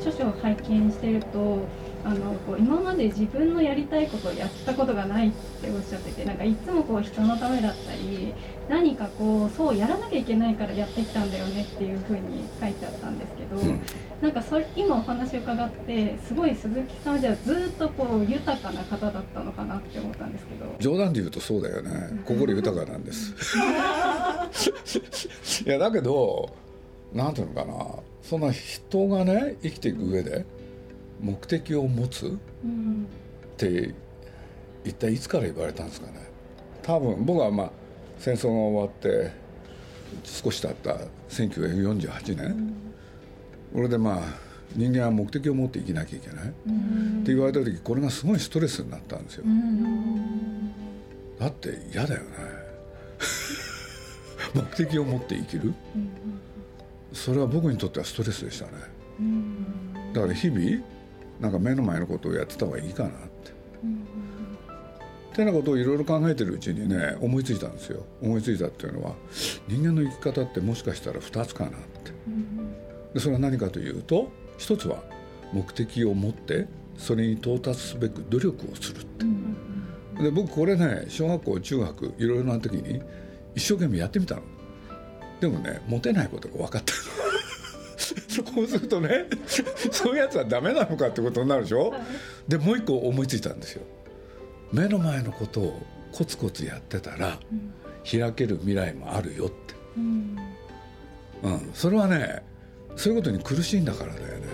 著書を拝見してるとあのこう今まで自分のやりたいことをやったことがないっておっしゃっててなんかいつもこう人のためだったり何かこうそうやらなきゃいけないからやってきたんだよねっていうふうに書いてあったんですけど、うん、なんかそれ今お話を伺ってすごい鈴木さんじゃずっとこう豊かな方だったのかなって思ったんですけど。冗談で言うとそうだよね。心豊かなんです。いやだけどなんていうのかな。そんな人がね生きていく上で目的を持つって一体いつから言われたんですかね。多分僕はまあ戦争が終わって少し経った1948年、これでまあ人間は目的を持って生きなきゃいけない、って言われた時これがすごいストレスになったんですよ、だって嫌だよね。目的を持って生きる、それは僕にとってはストレスでしたね、だから日々なんか目の前のことをやってた方がいいかなって。ってなことをいろいろ考えてるうちにね思いついたんですよ思いついたっていうのは人間の生き方ってもしかしたら2つかなって。でそれは何かというと一つは目的を持ってそれに到達すべく努力をするって。で僕これね小学校中学いろいろな時に一生懸命やってみたの。でもねモテないことが分かった。そうするとねそういうやつはダメなのかってことになるでしょ？でもう一個思いついたんですよ。目の前のことをコツコツやってたら、開ける未来もあるよって、うん、うん、それはねそういうことに苦しいんだからだよね、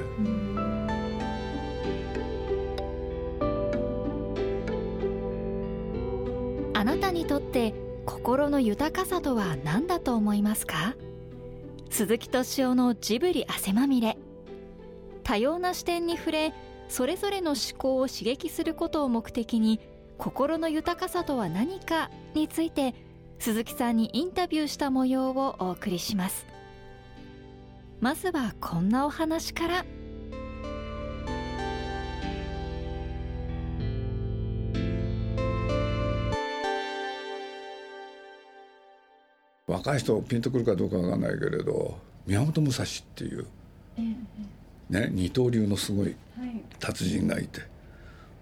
あなたにとって心の豊かさとは何だと思いますか？鈴木敏夫のジブリ汗まみれ。多様な視点に触れそれぞれの思考を刺激することを目的に心の豊かさとは何かについて鈴木さんにインタビューした模様をお送りします。まずはこんなお話から。若い人ピンとくるかどうかわからないけれど宮本武蔵っていう、ね、二刀流のすごい達人がいて。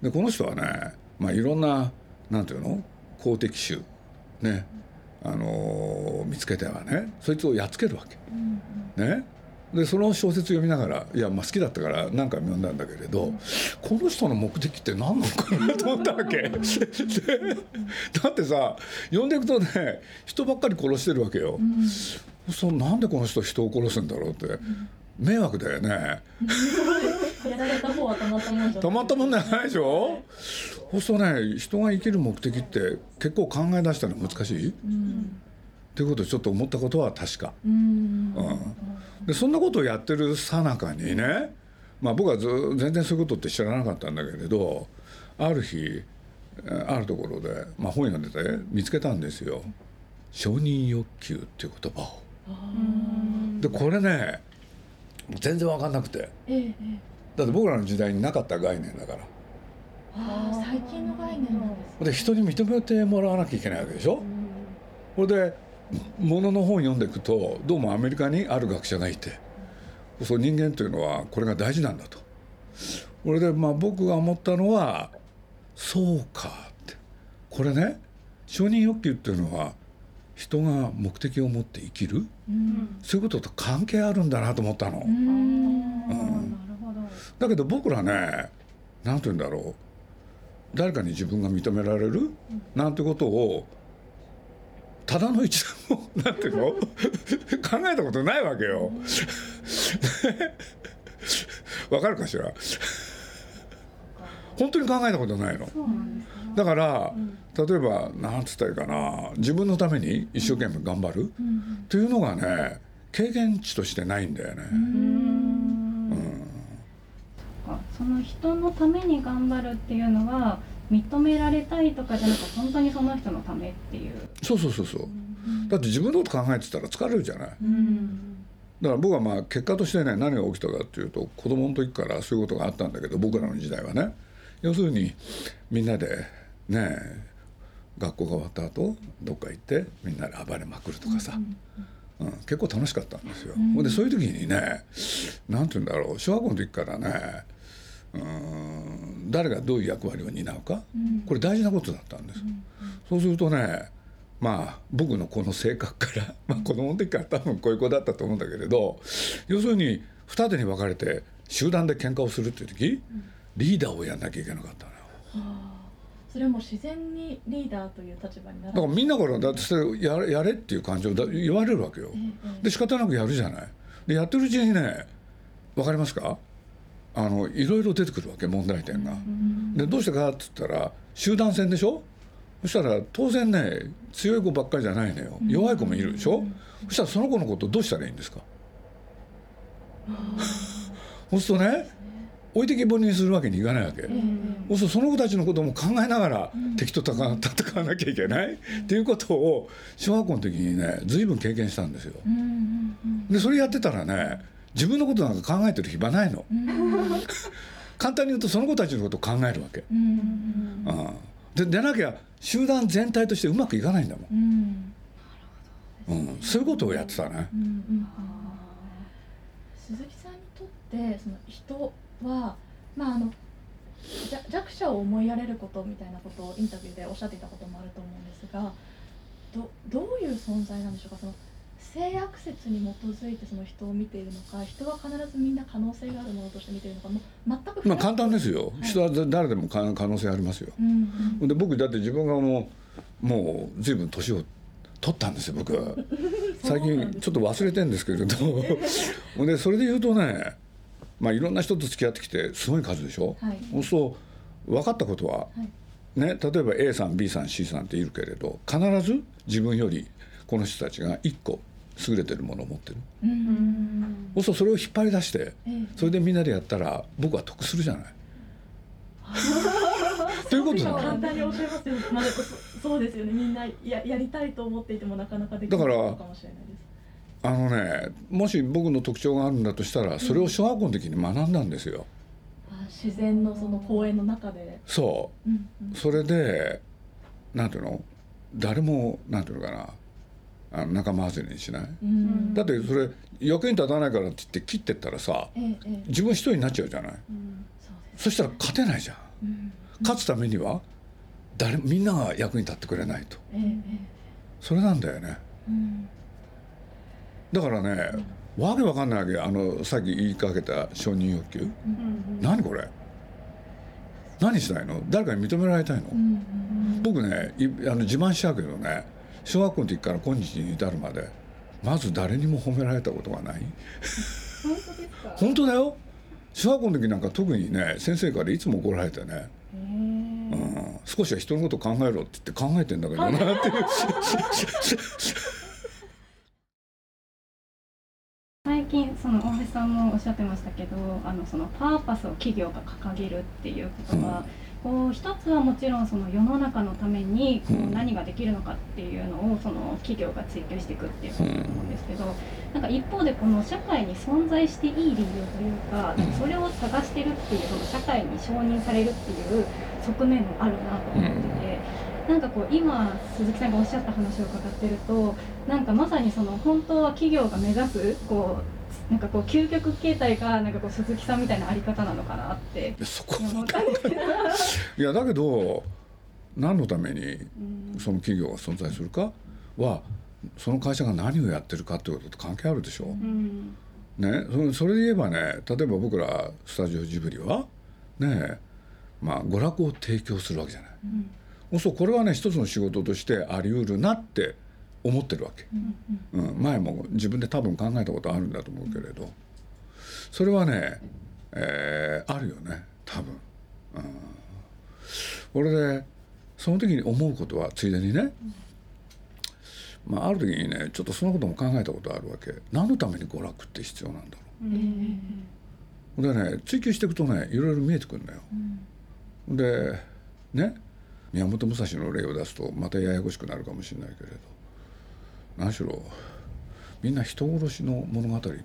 でこの人はね、まあ、いろんななんていうの？公的種ねあのー、見つけてはねそいつをやっつけるわけ。ねでその小説読みながらいや、まあ、好きだったから何回も読んだんだけれど、うん、この人の目的って何なのかなと思ったわけ。だってさ読んでいくとね人ばっかり殺してるわけよ、うん、そなんでこの人人を殺すんだろうって、うん、迷惑だよね。たまったもんじゃたまったもんじゃないでしょ？そうするとね人が生きる目的って結構考え出したら難しい、うんっていうことをちょっと思ったことは確か。うん、でそんなことをやってるさなかにね、まあ、僕はず全然そういうことって知らなかったんだけれどある日あるところで、まあ、本読んでて見つけたんですよ「承認欲求」っていう言葉を。でこれね全然分かんなくて、ええ、だって僕らの時代になかった概念だから。あ最近の概念なんですで人に認めてもらわなきゃいけないわけでしょ？これでものの本読んでいくとどうもアメリカにある学者がいてそう人間というのはこれが大事なんだと。これでまあ僕が思ったのはそうかって。これね承認欲求っていうのは人が目的を持って生きる、うん、そういうことと関係あるんだなと思ったの。うん、だけど僕らね何て言うんだろう。誰かに自分が認められる、なんてことをただの一度もなんていうの？考えたことないわけよ。わかるかしら？本当に考えたことないの。だから、例えばなんつったらいいかな。自分のために一生懸命頑張る、っていうのがね経験値としてないんだよね。その人のために頑張るっていうのは認められたいとかじゃなくて本当にその人のためっていう。そうそうそうそう、うん、だって自分のこと考えてたら疲れるじゃない、うん、だから僕はまあ結果としてね何が起きたかっていうと子供の時からそういうことがあったんだけど僕らの時代はね。要するにみんなでね学校が終わった後どっか行ってみんなで暴れまくるとかさ、うんうん、結構楽しかったんですよ。うん、でそういう時にね何て言うんだろう。小学校の時からねうん。誰がどういう役割を担うか、うん、これ大事なことだったんです。うん、そうするとねまあ僕のこの性格から、まあ、子供の時から多分こういう子だったと思うんだけれど要するに二手に分かれて集団で喧嘩をするっていう時、リーダーをやんなきゃいけなかったのよ。それも自然にリーダーという立場になるだからみんなからだってそれややれっていう感情だ言われるわけよ、で仕方なくやるじゃない。でやってるうちにね分かりますか？あのいろいろ出てくるわけ問題点が。でどうしてかっつったら集団戦でしょ？そしたら当然ね強い子ばっかりじゃないのよ。弱い子もいるでしょ？そしたらその子のことどうしたらいいんですか？そう するとね置いてきぼりにするわけにいかないわけ、そうするとその子たちのことも考えながら敵と戦わなきゃいけない？っていうことを小学校の時にね随分経験したんですよ。でそれやってたらね自分のことなんか考えてる暇ないの。簡単に言うとその子たちのことを考えるわけ。うん、ででなきゃ集団全体としてうまくいかないんだもん。うん、そういうことをやってたね。鈴木さんにとってその人はまああの弱者を思いやれることみたいなことをインタビューでおっしゃっていたこともあると思うんですがどどういう存在なんでしょうか？その性悪説に基づいてその人を見ているのか人は必ずみんな可能性があるものとして見ているのかも全くまあ簡単ですよ、はい、人は誰でも可能性ありますよ、うんうん、で僕だって自分がもうもう随分年を取ったんですよ僕は。最近ちょっと忘れてんですけれど。でそれで言うとねまあいろんな人と付き合ってきてすごい数でしょ、はい、そうすると分かったことは、はい、ね、例えば A さん B さん C さんっているけれど必ず自分よりこの人たちが1個優れてるものを持ってる、うん、そうするとそれを引っ張り出して、それでみんなでやったら僕は得するじゃない。ということじゃ簡単におっしゃいますよ、まあ、そうですよね。みんなややりたいと思っていてもなかなかできないかもしれないです。あのねもし僕の特徴があるんだとしたらそれを小学校の時に学んだんですよ。うん、自然のその公園の中で。そう、うんうん、それでなんていうの？誰もなんていうのかなあの仲間外れにしない、うん、だってそれ役に立たないからって言って切ってったらさ、ええ、自分一人になっちゃうじゃない、うん、そしたら勝てないじゃん、うん、勝つためには誰みんなが役に立ってくれないと、え、それなんだよね、だからね、わけわかんないわけあのさっき言いかけた承認欲求、何これ？何したいの？誰かに認められたいの、僕ねあの自慢しちゃうけどね小学校の時から今日に至るまでまず誰にも褒められたことがない。本当ですか？本当だよ。小学校の時なんか特にね先生からいつも怒られてね。うん、少しは人のこと考えろって言って考えてんだけどなっていう。最近その大橋さんもおっしゃってましたけどあのそのパーパスを企業が掲げるっていうことは、うんこう一つはもちろんその世の中のためにこう何ができるのかっていうのをその企業が追求していくっていうことだと思うんですけどなんか一方でこの社会に存在していい理由というかそれを探してるっていうその社会に承認されるっていう側面もあるなと思ってて。なんかこう今鈴木さんがおっしゃった話を伺ってるとなんかまさにその本当は企業が目指すこうなんかこう究極形態がなんかこう鈴木さんみたいなあり方なのかなってそこ いやだけど何のためにその企業が存在するかはその会社が何をやってるかってことと関係あるでしょ。うん、ね、それで言えばね例えば僕らスタジオジブリはねまあ娯楽を提供するわけじゃない。うん、そうこれはね一つの仕事としてあり得るなって思ってるわけ、うん、前も自分で多分考えたことあるんだと思うけれど。それはね、えー、あるよね。多分、うん、俺でその時に思うことはついでにね、まあ、ある時にねちょっとそのことも考えたことあるわけ。何のために娯楽って必要なんだろう、でね追求していくとねいろいろ見えてくるんだよ、でね宮本武蔵の例を出すとまたややこしくなるかもしれないけれど。何しろみんな人殺しの物語って好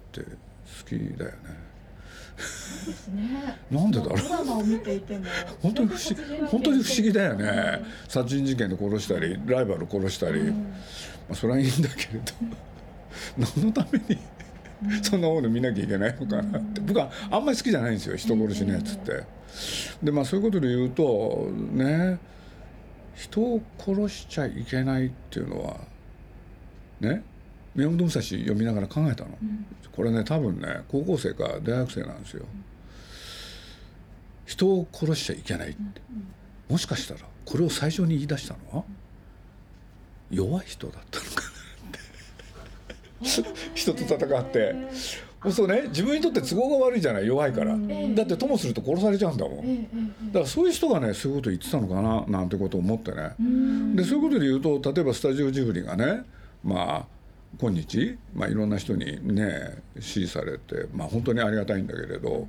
きだよね。ですね。なんでだろう。本当に不思議、本当に不思議だよね。殺人事件で殺したり、ライバル殺したり、うん、まあそれはいいんだけれど。何のためにそんなもの見なきゃいけないのかなって僕はあんまり好きじゃないんですよ人殺しのやつって。でまあそういうことで言うとね人を殺しちゃいけないっていうのはね宮本武蔵読みながら考えたの、これね多分ね高校生か大学生なんですよ。人を殺しちゃいけないって、もしかしたらこれを最初に言い出したのは弱い人だったのかなって。人と戦って。そうね自分にとって都合が悪いじゃない弱いから、だってともすると殺されちゃうんだもん、だからそういう人がねそういうこと言ってたのかななんてことを思ってね、でそういうことで言うと例えばスタジオジブリがねまあ今日、まあ、いろんな人にね支持されて、まあ、本当にありがたいんだけれど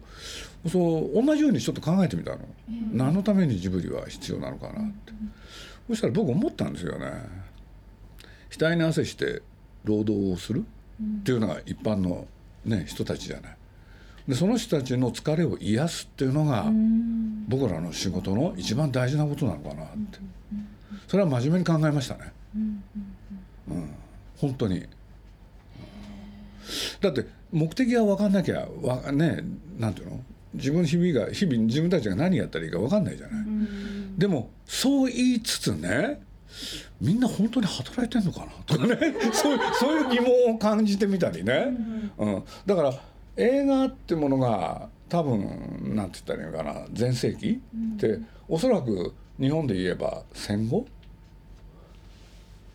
そう同じようにちょっと考えてみたの、えー、何のためにジブリは必要なのかなって、うん、そしたら僕思ったんですよね。額に汗して労働をするっていうのが一般の、ね、人たちじゃない。でその人たちの疲れを癒すっていうのが僕らの仕事の一番大事なことなのかなって。それは真面目に考えましたね。うん本当に。だって目的が分かんなきゃわねなんていうの？自分日々が日々自分たちが何やったらいいか分かんないじゃない、でもそう言いつつねみんな本当に働いてんのかなとかね。そうそういう疑問を感じてみたりね、うん、だから映画ってものが多分なんて言ったらいいのかな全盛期って、おそらく日本で言えば戦後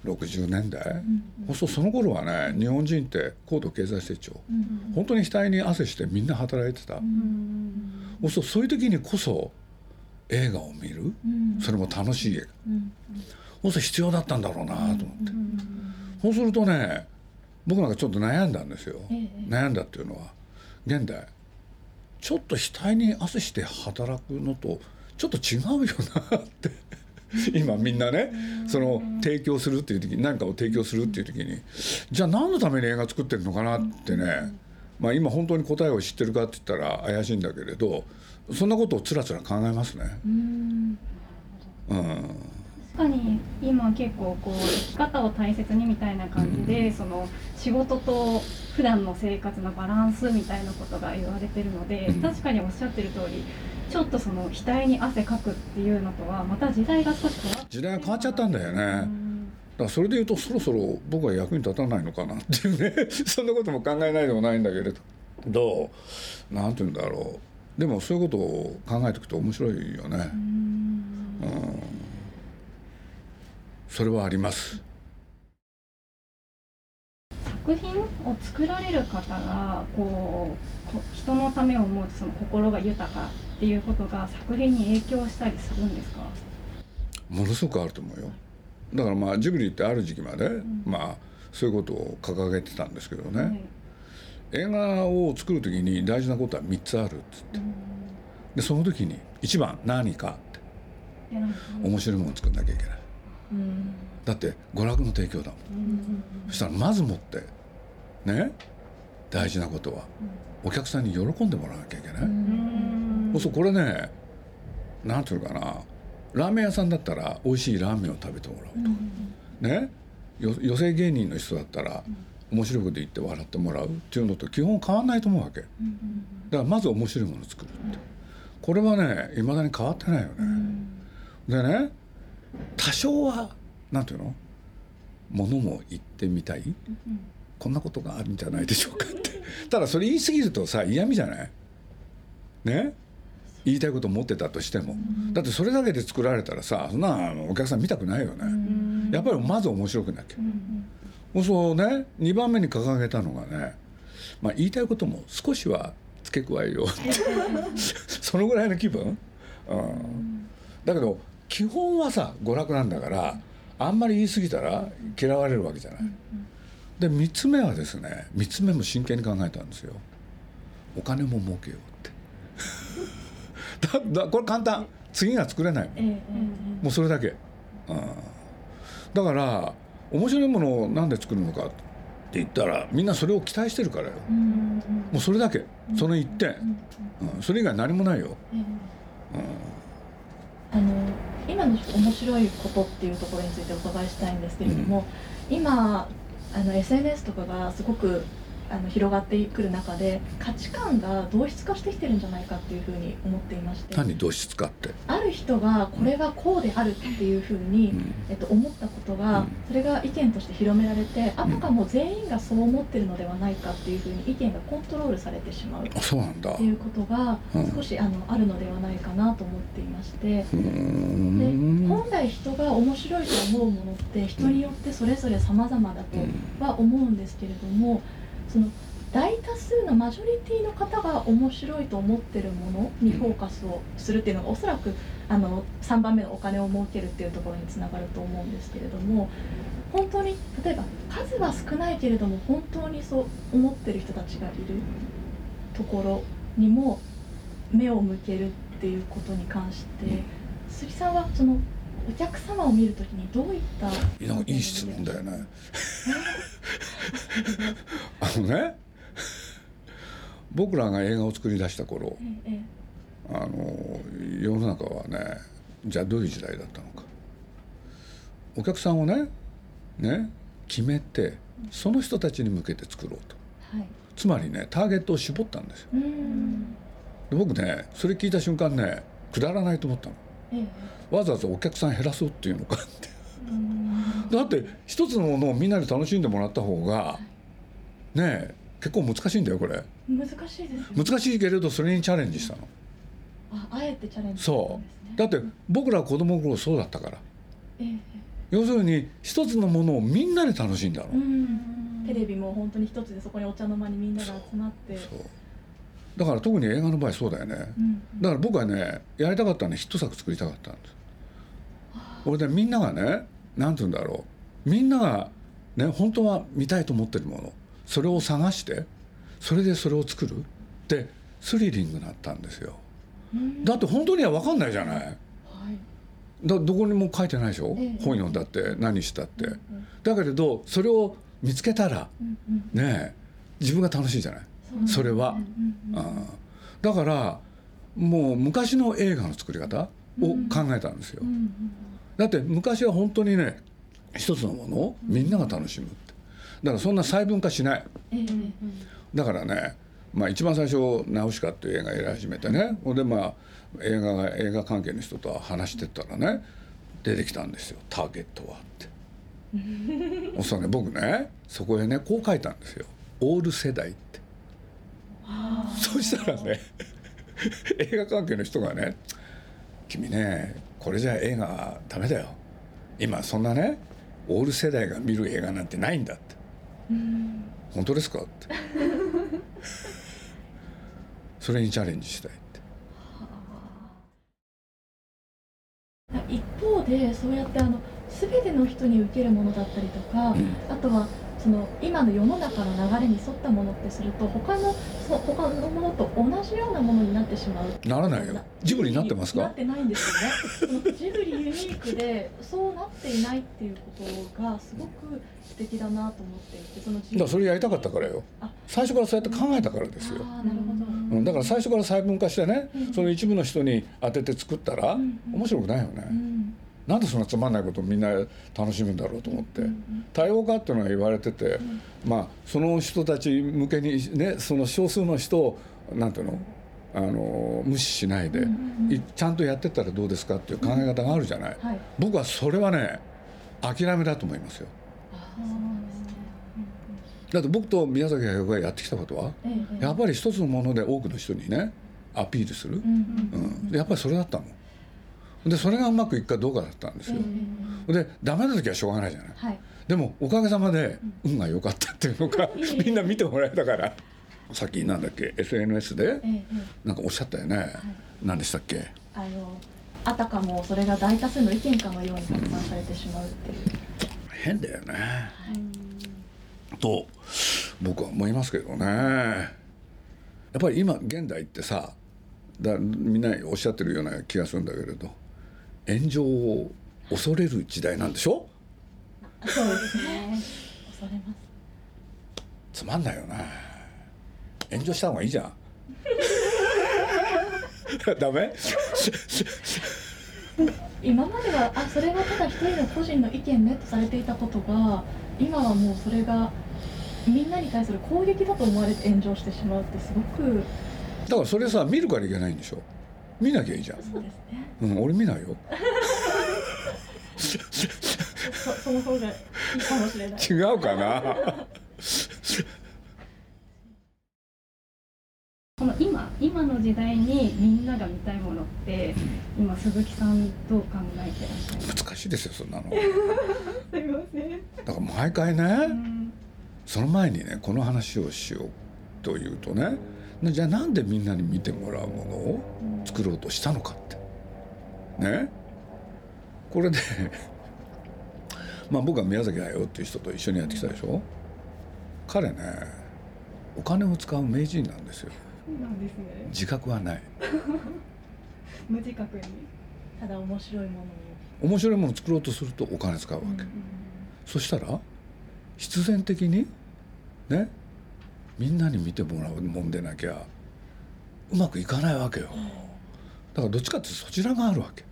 60年代、うん、そうその頃はね日本人って高度経済成長、うん、本当に額に汗してみんな働いてた、うん、そうそういう時にこそ映画を見る、それも楽しい映画、うん、そう必要だったんだろうなと思って、そうするとね僕なんかちょっと悩んだんですよ、ええ、悩んだっていうのは現代ちょっと額に汗して働くのとちょっと違うよなって 今みんなねその提供するっていう時に何かを提供するっていう時にじゃあ何のために映画作ってるのかなってねまあ今本当に答えを知ってるかって言ったら怪しいんだけれどそんなことをつらつら考えますね。うん。確かに今結構こう生き方を大切にみたいな感じで、うん、その仕事と普段の生活のバランスみたいなことが言われてるので、うん、確かにおっしゃってる通りちょっとその額に汗かくっていうのとはまた時代が少し変わ時代が変わっちゃったんだよね、だからそれでいうとそろそろ僕は役に立たないのかなっていうね。そんなことも考えないでもないんだけれど。何て言うんだろう。でもそういうことを考えていくと面白いよね。うん。それはあります作品を作られる方がこう人のためを思うとその心が豊かっていうことが作品に影響したりするんですか？ものすごくあると思うよ。だからまあジブリってある時期まで、うん、まあそういうことを掲げてたんですけどね、はい、映画を作る時に大事なことは3つあるっつって、うん、でその時に一番何かって。面白いものを作んなきゃいけない、うん、だって娯楽の提供だもん、そしたらまずもってね？大事なことは。お客さんに喜んでもらわなきゃいけない、そうこれねなんていうのかな。ラーメン屋さんだったら美味しいラーメンを食べてもらうと、うん、ね？寄席芸人の人だったら、面白いこと言って笑ってもらう。っていうのと基本変わんないと思うわけ、だからまず面白いものを作るって。これはねいまだに変わってないよね、でね多少はなんていうの？ものも言ってみたい、こんなことがあるんじゃないでしょうかって。ただそれ言い過ぎるとさ嫌味じゃない？ね？言いたいこと持ってたとしても、だってそれだけで作られたらさそんなお客さん見たくないよね、やっぱりまず面白くなきゃ、うん、そうね。2番目に掲げたのがね、まあ、言いたいことも少しは付け加えようって。そのぐらいの気分、うん、だけど基本はさ娯楽なんだからあんまり言い過ぎたら嫌われるわけじゃない。で3つ目はですね3つ目も真剣に考えたんですよ。お金も儲けよう だだこれ簡単。次が作れない、もうそれだけ、うん、だから面白いものを何で作るのかって言ったらみんなそれを期待してるからよ、もうそれだけ。その一点、うん、それ以外何もないよ、あの今の面白いことっていうところについてお伺いしたいんですけれども、今あの SNS とかがすごくあの広がってくる中で価値観が同質化してきてるんじゃないかっていうふうに思っていまして。何同質化って、ある人がこれがこうであるっていうふうに、うん。えっと、思ったことが、うん。それが意見として広められてあたかも全員がそう思ってるのではないかっていうふうに意見がコントロールされてしまう。そうなんだ。ていうことがうん。少しあのあるのではないかなと思っていまして。で本来人が面白いと思うものって人によってそれぞれ様々だとは思うんですけれどもその大多数のマジョリティの方が面白いと思ってるものにフォーカスをするっていうのがおそらくあの3番目のお金を儲けるっていうところにつながると思うんですけれども本当に例えば数は少ないけれども本当にそう思ってる人たちがいるところにも目を向けるっていうことに関して杉さんはそのお客様を見るときにどういったなんかいい質問だよね。あのね僕らが映画を作り出した頃ええあの世の中はねじゃあどういう時代だったのか。お客さんをねね決めてその人たちに向けて作ろうと。はい。つまりねターゲットを絞ったんですよ。で僕ねそれ聞いた瞬間ねくだらないと思ったの。ええわざわざお客さん減らそうっていうのかって。だって一つのものをみんなで楽しんでもらった方がねえ結構難しいんだよこれ。難しいですよね。難しいけれどそれにチャレンジしたの。ああえてチャレンジそしたんですね。だって僕ら子供の頃そうだったから。ええ。要するに一つのものをみんなで楽しんだの、うん。テレビも本当に一つでそこにお茶の間にみんなが集まって。そうだから特に映画の場合そうだよね。うん。だから僕はねやりたかったのはヒット作作りたかったんです。俺でみんながねなんて言うんだろう。みんながね本当は見たいと思ってるもの。それを探してそれでそれを作る。ってスリリングだったんですよ。うん。だって本当には分かんないじゃない。はい。だどこにも書いてないでしょ、ええ。本読んだって何したって、うんだけれどそれを見つけたらうんうんね自分が楽しいじゃない、うそれは。うんだからもう昔の映画の作り方を考えたんですよ、だって昔は本当にね一つのものをみんなが楽しむって。だからそんな細分化しない。だからね、まあ、一番最初「ナウシカ」っていう映画やり始めてね。ほんでまあ映画が映画関係の人と話してったらね出てきたんですよ「ターゲットは」って。そうね僕ねそこへねこう書いたんですよ「オール世代」って。そしたらね映画関係の人がね「君ねこれじゃ映画ダメだよ。今そんなねオール世代が見る映画なんてないんだ」って。うん「本当ですか?」って。それにチャレンジしたいって。一方でそうやってあの全ての人に受けるものだったりとか、うん。あとはその今の世の中の流れに沿ったものってすると他のそう他のものと同じようなものになってしまう。ならないよ。ジブリになってますか？なってないんですよね。ジブリユニークでそうなっていないっていうことがすごく素敵だなと思っていてそのだからそれやりたかったからよ。あ。最初からそうやって考えたからですよ、なるほど、うん、だから最初から細分化してねうん。その一部の人に当てて作ったらうんうん。面白くないよね、うんなんでそんなつまんないことをみんな楽しむんだろうと思って、うんうん。多様化っていうのは言われてて、ん。まあその人たち向けにねその少数の人をなんていうのあの無視しないで、うんうんちゃんとやってったらどうですかっていう考え方があるじゃない、はい。僕はそれはね諦めだと思いますよ。だって僕と宮崎駿がやってきたことはうんうんええ。やっぱり一つのもので多くの人にねアピールする。う、んうん。やっぱりそれだったのでそれがうまくいくかどうかだったんですよ、えでダメな時はしょうがないじゃない。はい。でもおかげさまで運が良かったっていうのか みんな見てもらえたから。さっきなんだっけ SNS でなんかおっしゃったよね、何でしたっけ？あのあたかもそれが大多数の意見かのように拡散されてしまうっていう、変だよね、と僕は思いますけどね。やっぱり今現代ってさだみんなおっしゃってるような気がするんだけれど炎上を恐れる時代なんでしょ？そうですね。恐れます。つまんないよね。炎上した方がいいじゃん。ダメ？今まではあそれはただ一人の個人の意見ねとされていたことが今はもうそれがみんなに対する攻撃だと思われて炎上してしまうってすごくだからそれさ見るからいけないんでしょ？見なきゃいいじゃん、そうですね。うん、俺見ないよ。そその方がいいかもしれない。違うかな。この今今の時代にみんなが見たいものって今鈴木さんどう考えてらっしゃいます？難しいですよそんなの。すいません、だから毎回うねん。その前にねこの話をしようというとねじゃあなんでみんなに見てもらうものを作ろうとしたのかって。ね。これで まあ僕は宮崎駿っていう人と一緒にやってきたでしょ。彼ねお金を使う名人なんですよ。なんですね。自覚はない。無自覚に、ただ面白いものを。面白いものを作ろうとするとお金使うわけ、そしたら必然的にねみんなに見てもらうもんでなきゃうまくいかないわけよ。だからどっちかってそちらがあるわけ。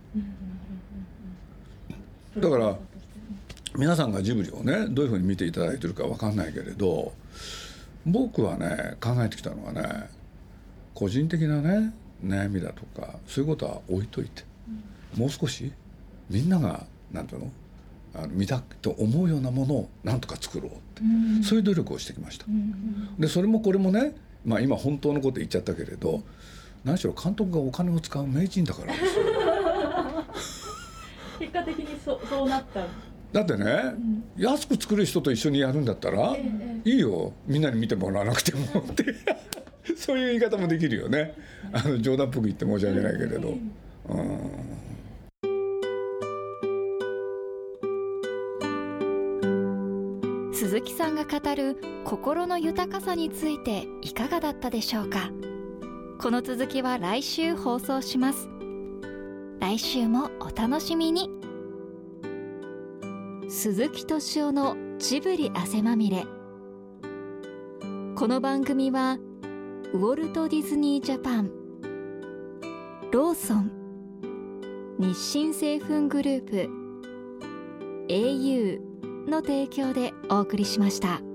だから皆さんがジブリをねどういうふうに見ていただいてるかわかんないけれど僕はね考えてきたのはね個人的なね悩みだとかそういうことは置いといてもう少しみんながなんていうのあの見たくと思うようなものをなんとか作ろうって。そういう努力をしてきました。でそれもこれもね、まあ、今本当のこと言っちゃったけれど何しろ監督がお金を使う名人だから 結果的にそそうなった、だってね安く作る人と一緒にやるんだったらええいいよ。みんなに見てもらわなくてもって。そういう言い方もできるよね。あの冗談っぽく言って申し訳ないけれど。うん鈴木さんが語る心の豊かさについていかがだったでしょうか？この続きは来週放送します。来週もお楽しみに。鈴木敏夫のジブリ汗まみれ。この番組はウォルト・ディズニー・ジャパンローソン日清製粉グループ au の提供でお送りしました。